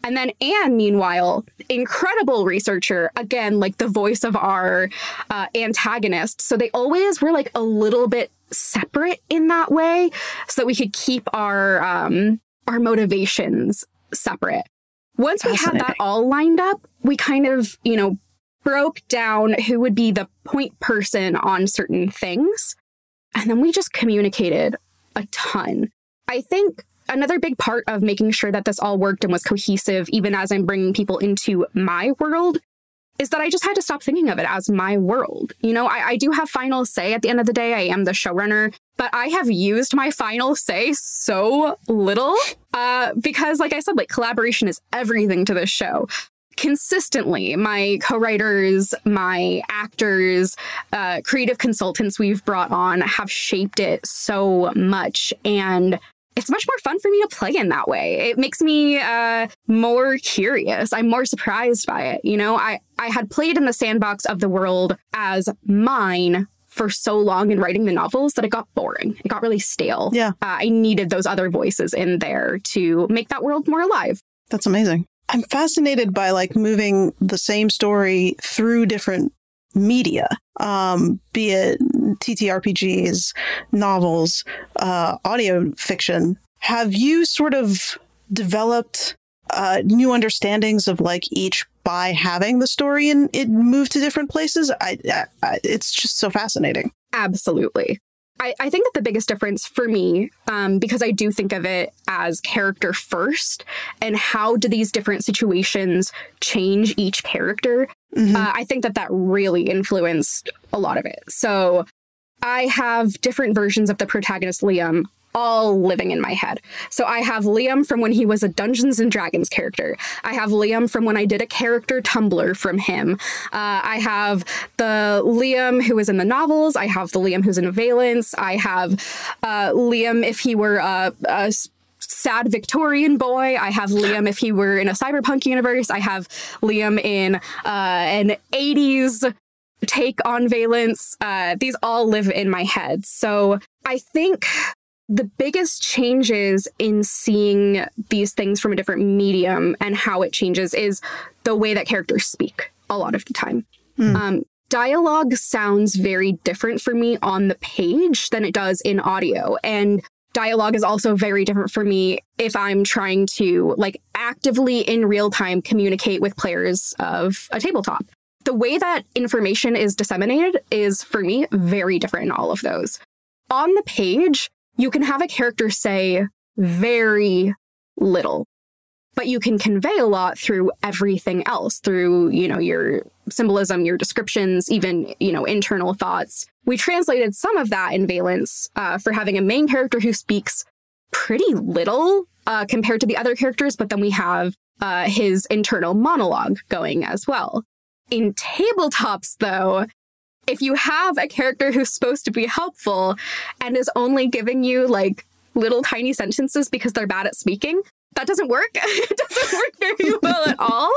And then Anne, meanwhile, incredible researcher, again, like the voice of our uh, antagonist. So they always were like a little bit separate in that way so that we could keep our um, our motivations separate. Once we had that all lined up, we kind of, you know, broke down who would be the point person on certain things. And then we just communicated a ton. I think another big part of making sure that this all worked and was cohesive, even as I'm bringing people into my world, is that I just had to stop thinking of it as my world. You know, I, I do have final say at the end of the day. I am the showrunner, but I have used my final say so little uh, because, like I said, like collaboration is everything to this show consistently my co-writers my actors uh, creative consultants we've brought on have shaped it so much and it's much more fun for me to play in that way. It makes me uh, more curious. I'm more surprised by it. You know, I, I had played in the sandbox of the world as mine for so long in writing the novels that it got boring. It got really stale. Yeah. Uh, I needed those other voices in there to make that world more alive. That's amazing. I'm fascinated by like moving the same story through different media, um, be it TTRPGs, novels, uh, audio fiction. Have you sort of developed uh, new understandings of like each by having the story and it moved to different places? I, I, it's just so fascinating. Absolutely. I, I, think that the biggest difference for me, um, because I do think of it as character first, and how do these different situations change each character? Mm-hmm. Uh, I think that that really influenced a lot of it. So I have different versions of the protagonist Liam all living in my head. So I have Liam from when he was a Dungeons and Dragons character. I have Liam from when I did a character Tumblr from him. Uh, I have the Liam who is in the novels. I have the Liam who's in Valence. I have uh, Liam if he were a, a sad Victorian boy. I have Liam if he were in a cyberpunk universe. I have Liam in uh, an 80s take on Valence. Uh, these all live in my head. So I think the biggest changes in seeing these things from a different medium and how it changes is the way that characters speak a lot of the time. Mm. Um, dialogue sounds very different for me on the page than it does in audio. And dialogue is also very different for me if I'm trying to like actively in real time communicate with players of a tabletop. The way that information is disseminated is for me very different in all of those. On the page, you can have a character say very little, but you can convey a lot through everything else, through, you know, your symbolism, your descriptions, even, you know, internal thoughts. We translated some of that in Valence uh, for having a main character who speaks pretty little uh, compared to the other characters, but then we have uh, his internal monologue going as well. In tabletops, though, if you have a character who's supposed to be helpful and is only giving you like little tiny sentences because they're bad at speaking, that doesn't work. it doesn't work very well at all.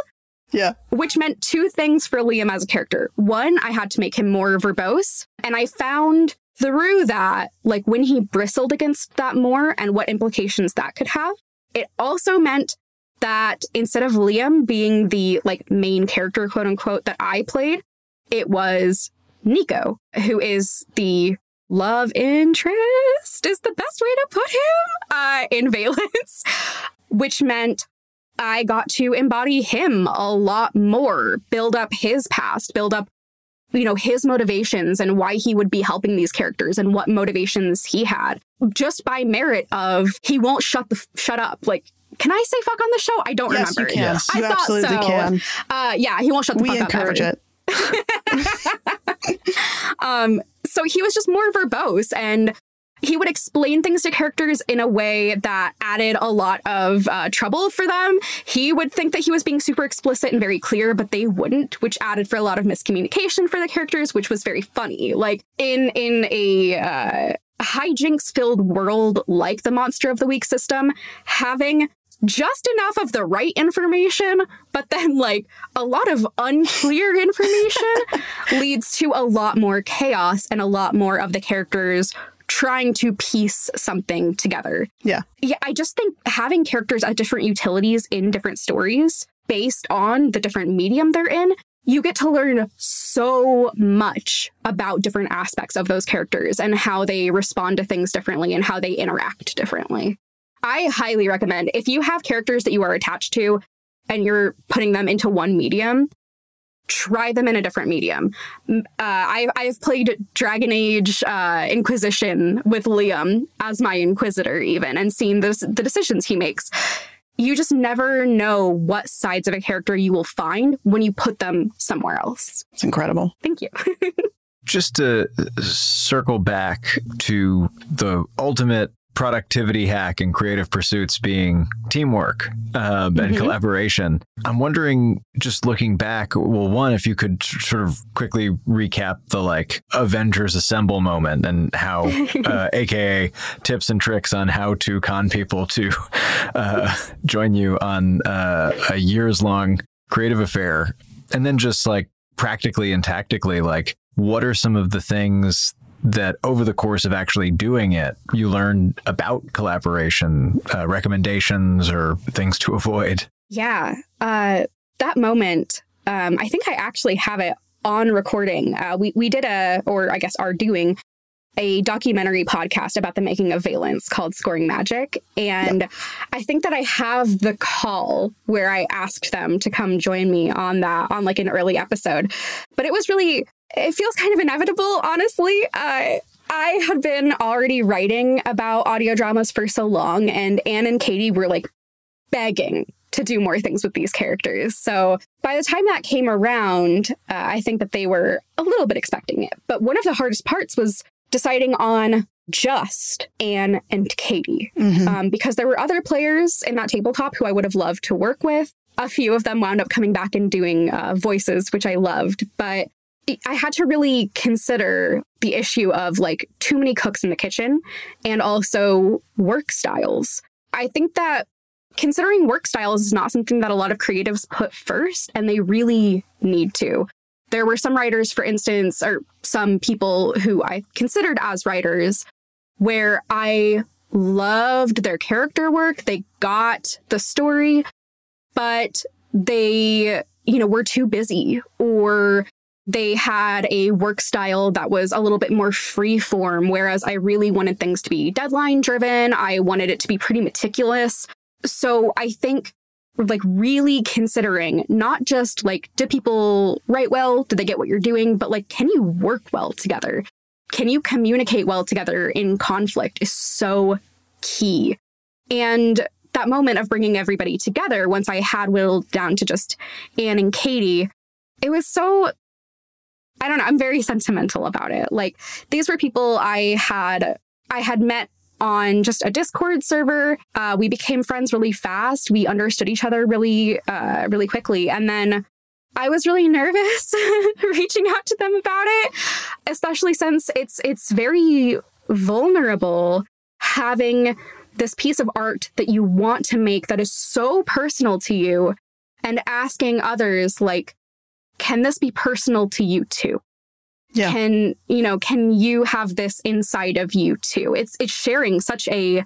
Yeah. Which meant two things for Liam as a character. One, I had to make him more verbose. And I found through that, like when he bristled against that more and what implications that could have, it also meant that instead of Liam being the like main character, quote unquote, that I played, it was Nico, who is the love interest is the best way to put him uh, in Valence, which meant I got to embody him a lot more, build up his past, build up you know his motivations and why he would be helping these characters and what motivations he had just by merit of he won't shut the shut up like can I say fuck on the show? I don't yes, remember. You can. Yes. You I thought absolutely so. can. Uh, yeah, he won't shut the we fuck up. We encourage it. um, so he was just more verbose and he would explain things to characters in a way that added a lot of uh, trouble for them. He would think that he was being super explicit and very clear, but they wouldn't, which added for a lot of miscommunication for the characters, which was very funny. Like in in a uh, hijinks filled world like the Monster of the Week system, having just enough of the right information, but then like a lot of unclear information leads to a lot more chaos and a lot more of the characters trying to piece something together. Yeah. Yeah, I just think having characters at different utilities in different stories based on the different medium they're in, you get to learn so much about different aspects of those characters and how they respond to things differently and how they interact differently. I highly recommend if you have characters that you are attached to and you're putting them into one medium, try them in a different medium. Uh, I, I've played Dragon Age uh, Inquisition with Liam as my Inquisitor, even, and seen the, the decisions he makes. You just never know what sides of a character you will find when you put them somewhere else. It's incredible. Thank you. just to circle back to the ultimate productivity hack and creative pursuits being teamwork um, mm-hmm. and collaboration. I'm wondering, just looking back, well, one, if you could sort of quickly recap the like Avengers Assemble moment and how, uh, AKA tips and tricks on how to con people to uh, join you on uh, a years long creative affair. And then just like practically and tactically, like, what are some of the things that over the course of actually doing it, you learn about collaboration, uh, recommendations, or things to avoid? Yeah. Uh, that moment, um, I think I actually have it on recording. Uh, we, we did a, or I guess are doing, a documentary podcast about the making of Valence called Scoring Magic. And yep. I think that I have the call where I asked them to come join me on that, on like an early episode. But it was really it feels kind of inevitable, honestly. Uh, I had been already writing about audio dramas for so long, and Anne and Katie were like begging to do more things with these characters. So by the time that came around, uh, I think that they were a little bit expecting it. But one of the hardest parts was deciding on just Anne and Katie, mm-hmm. um, because there were other players in that tabletop who I would have loved to work with. A few of them wound up coming back and doing uh, voices, which I loved. But I had to really consider the issue of like too many cooks in the kitchen and also work styles. I think that considering work styles is not something that a lot of creatives put first, and they really need to. There were some writers, for instance, or some people who I considered as writers, where I loved their character work. They got the story, but they, you know, were too busy or they had a work style that was a little bit more free form, whereas I really wanted things to be deadline driven. I wanted it to be pretty meticulous. So I think like really considering not just like, do people write well? Do they get what you're doing? But like, can you work well together? Can you communicate well together in conflict is so key. And that moment of bringing everybody together, once I had whittled down to just Anne and Katie, it was so I don't know, I'm very sentimental about it. Like these were people I had I had met on just a Discord server. Uh, we became friends really fast. We understood each other really, uh, really quickly. And then I was really nervous reaching out to them about it, especially since it's it's very vulnerable having this piece of art that you want to make that is so personal to you and asking others like can this be personal to you too? Yeah. Can, you know, can you have this inside of you too? It's it's sharing such a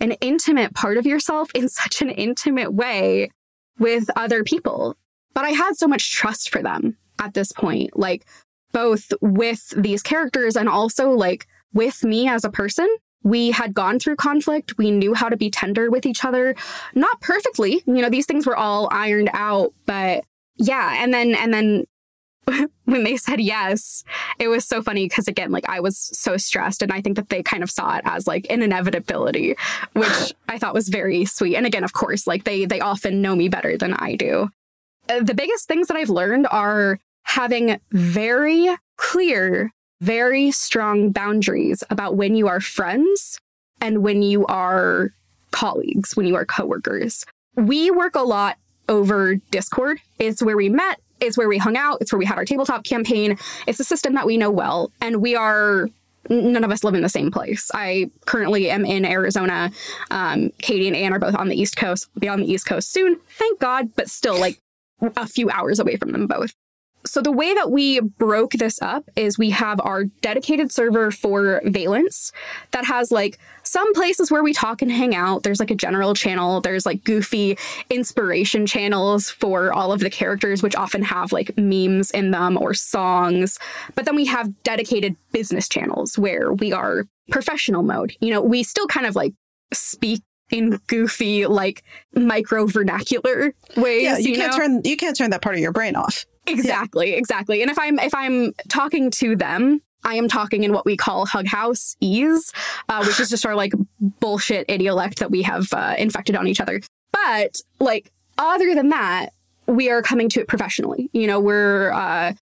an intimate part of yourself in such an intimate way with other people. But I had so much trust for them at this point, like both with these characters and also like with me as a person. We had gone through conflict. We knew how to be tender with each other. Not perfectly. You know, these things were all ironed out, but yeah. And then, and then when they said yes, it was so funny because again, like I was so stressed and I think that they kind of saw it as like an inevitability, which I thought was very sweet. And again, of course, like they they often know me better than I do. Uh, the biggest things that I've learned are having very clear, very strong boundaries about when you are friends and when you are colleagues, when you are coworkers. We work a lot over Discord. It's where we met it's where we hung out. It's where we had our tabletop campaign. It's a system that we know well. And we are none of us live in the same place. I currently am in Arizona. Um, Katie and Anne are both on the East Coast. Be on the East Coast soon, thank God, but still like a few hours away from them both. So the way that we broke this up is we have our dedicated server for Valence that has like some places where we talk and hang out. There's like a general channel. There's like goofy inspiration channels for all of the characters, which often have like memes in them or songs. But then we have dedicated business channels where we are professional mode. You know, we still kind of like speak in goofy like micro vernacular ways. Yeah, you, you can't know? turn you can't turn that part of your brain off. Exactly, yeah. exactly. And if I'm if I'm talking to them, I am talking in what we call hug house ease, uh, which is just our like bullshit idiolect that we have uh, infected on each other. But like other than that, we are coming to it professionally. You know, we're uh,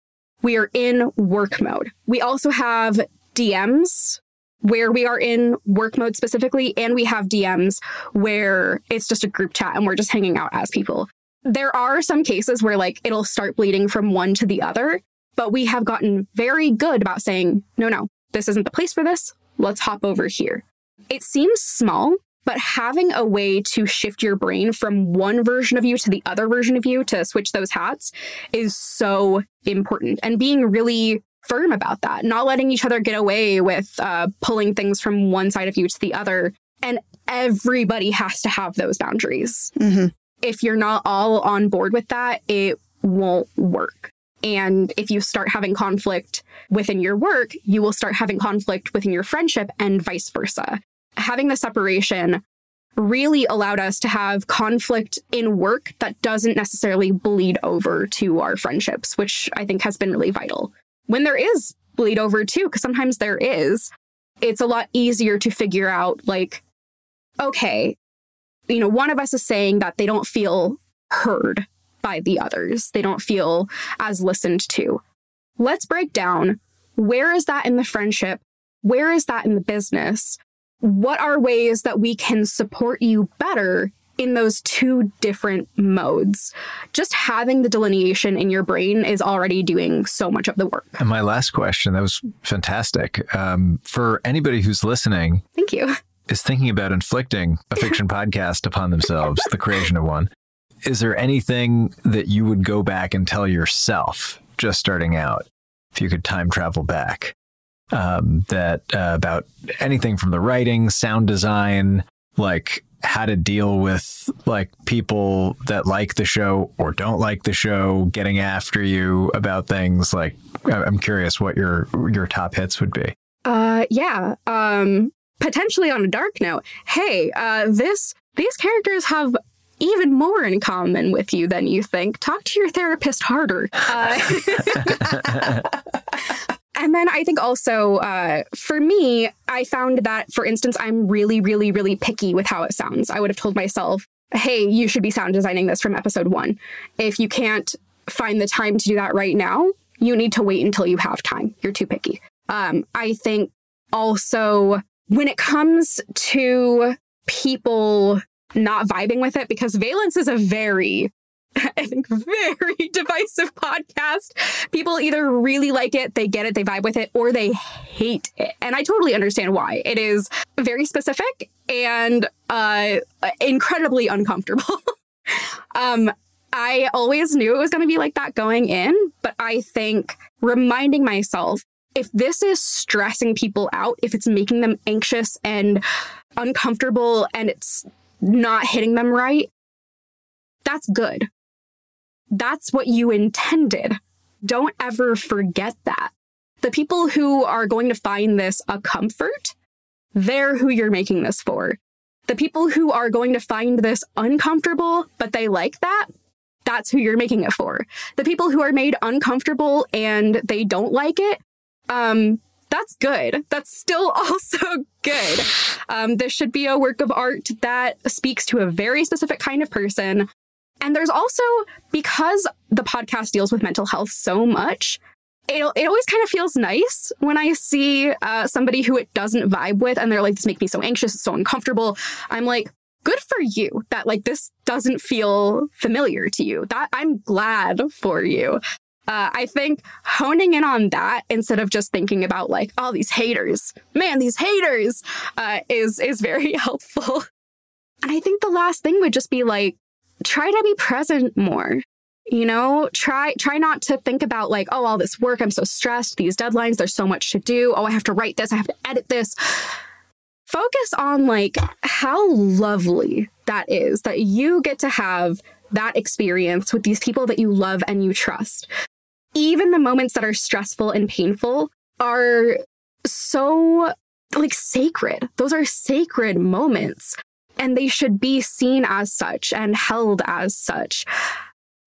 we are in work mode. We also have DMs where we are in work mode specifically, and we have DMs where it's just a group chat and we're just hanging out as people. There are some cases where like it'll start bleeding from one to the other, but we have gotten very good about saying, no, no, this isn't the place for this. Let's hop over here. It seems small, but having a way to shift your brain from one version of you to the other version of you to switch those hats is so important. And being really firm about that, not letting each other get away with uh, pulling things from one side of you to the other. And everybody has to have those boundaries. Mm-hmm if you're not all on board with that, it won't work. And if you start having conflict within your work, you will start having conflict within your friendship and vice versa. Having the separation really allowed us to have conflict in work that doesn't necessarily bleed over to our friendships, which I think has been really vital. When there is bleed over too, because sometimes there is, it's a lot easier to figure out like, okay, you know, one of us is saying that they don't feel heard by the others, they don't feel as listened to. Let's break down where is that in the friendship? Where is that in the business? What are ways that we can support you better in those two different modes. Just having the delineation in your brain is already doing so much of the work. And my last question, that was fantastic. Um, for anybody who's listening, thank you is thinking about inflicting a fiction podcast upon themselves, the creation of one, is there anything that you would go back and tell yourself just starting out if you could time travel back? Um, that uh, about anything from the writing, sound design, like how to deal with like people that like the show or don't like the show getting after you about things like i'm curious what your your top hits would be uh yeah um potentially on a dark note, hey, uh, this these characters have even more in common with you than you think. Talk to your therapist harder. Uh, and then I think also uh, for me, I found that, for instance, I'm really, really, really picky with how it sounds. I would have told myself, hey, you should be sound designing this from episode one. If you can't find the time to do that right now, you need to wait until you have time. You're too picky. Um, I think also when it comes to people not vibing with it, because Valence is a very, I think, very divisive podcast. People either really like it, they get it, they vibe with it, or they hate it. And I totally understand why. It is very specific and uh, incredibly uncomfortable. um, I always knew it was going to be like that going in, but I think reminding myself if this is stressing people out, if it's making them anxious and uncomfortable and it's not hitting them right, that's good. That's what you intended. Don't ever forget that. The people who are going to find this a comfort, they're who you're making this for. The people who are going to find this uncomfortable, but they like that, that's who you're making it for. The people who are made uncomfortable and they don't like it, um, that's good. That's still also good. Um, this should be a work of art that speaks to a very specific kind of person. And there's also, because the podcast deals with mental health so much, it, it always kind of feels nice when I see uh, somebody who it doesn't vibe with and they're like, this makes me so anxious, it's so uncomfortable. I'm like, good for you that like this doesn't feel familiar to you. That I'm glad for you. Uh, I think honing in on that instead of just thinking about like all these haters, man, these haters, uh, is is very helpful. And I think the last thing would just be like try to be present more. You know, try try not to think about like, oh, all this work, I'm so stressed, these deadlines, there's so much to do. Oh, I have to write this, I have to edit this. Focus on like how lovely that is that you get to have that experience with these people that you love and you trust even the moments that are stressful and painful are so like sacred. Those are sacred moments and they should be seen as such and held as such.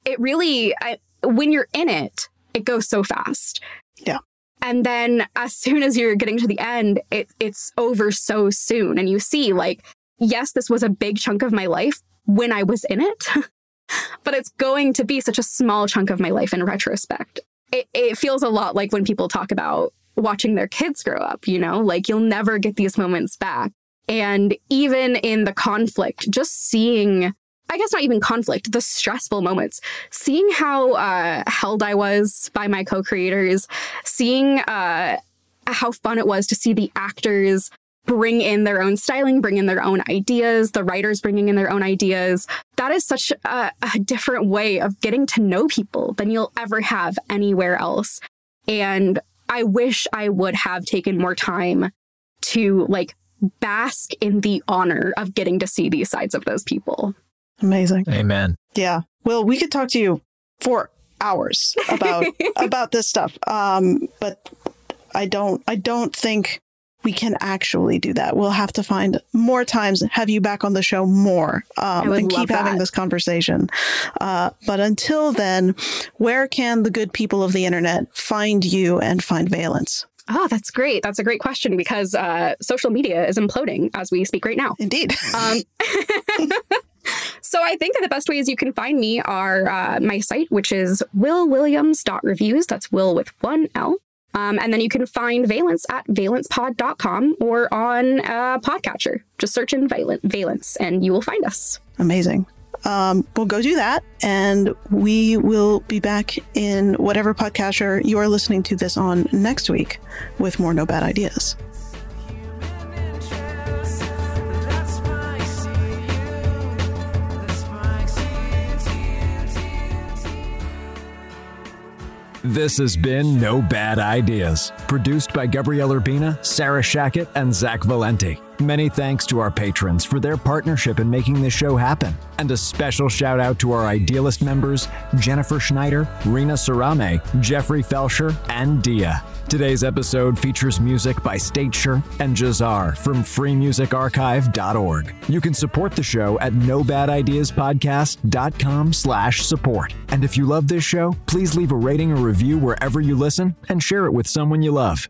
It really, I, when you're in it, it goes so fast. Yeah. And then as soon as you're getting to the end, it, it's over so soon. And you see, like, yes, this was a big chunk of my life when I was in it. but it's going to be such a small chunk of my life in retrospect. It, it feels a lot like when people talk about watching their kids grow up, you know, like you'll never get these moments back. And even in the conflict, just seeing, I guess not even conflict, the stressful moments, seeing how uh, held I was by my co creators, seeing uh, how fun it was to see the actors bring in their own styling, bring in their own ideas, the writers bringing in their own ideas. That is such a, a, different way of getting to know people than you'll ever have anywhere else. And I wish I would have taken more time to like bask in the honor of getting to see these sides of those people. Amazing. Amen. Yeah. Well, we could talk to you for hours about about this stuff. Um, but I don't I don't think we can actually do that. We'll have to find more times, have you back on the show more, um, and keep having this conversation. Uh, but until then, where can the good people of the internet find you and find Valence? Oh, that's great. That's a great question because uh, social media is imploding as we speak right now. Indeed. Um, so I think that the best ways you can find me are uh, my site, which is wilwilliams.reviews. That's Wil with one L. Um, and then you can find Valence at valencepod.com or on uh, Podcatcher. Just search in Valence and you will find us. Amazing. Um, we'll go do that and we will be back in whatever podcatcher you are listening to this on next week with more No Bad Ideas. This has been No Bad Ideas, produced by Gabrielle Urbina, Sarah Shackett, and Zach Valenti. Many thanks to our patrons for their partnership in making this show happen. And a special shout out to our Idealist members Jennifer Schneider, Rena Sarame, Jeffrey Felsher, and Dia. Today's episode features music by Statesure and Jazar from freemusicarchive.org. You can support the show at nobadideaspodcast.com slash support. And if you love this show, please leave a rating or review wherever you listen and share it with someone you love.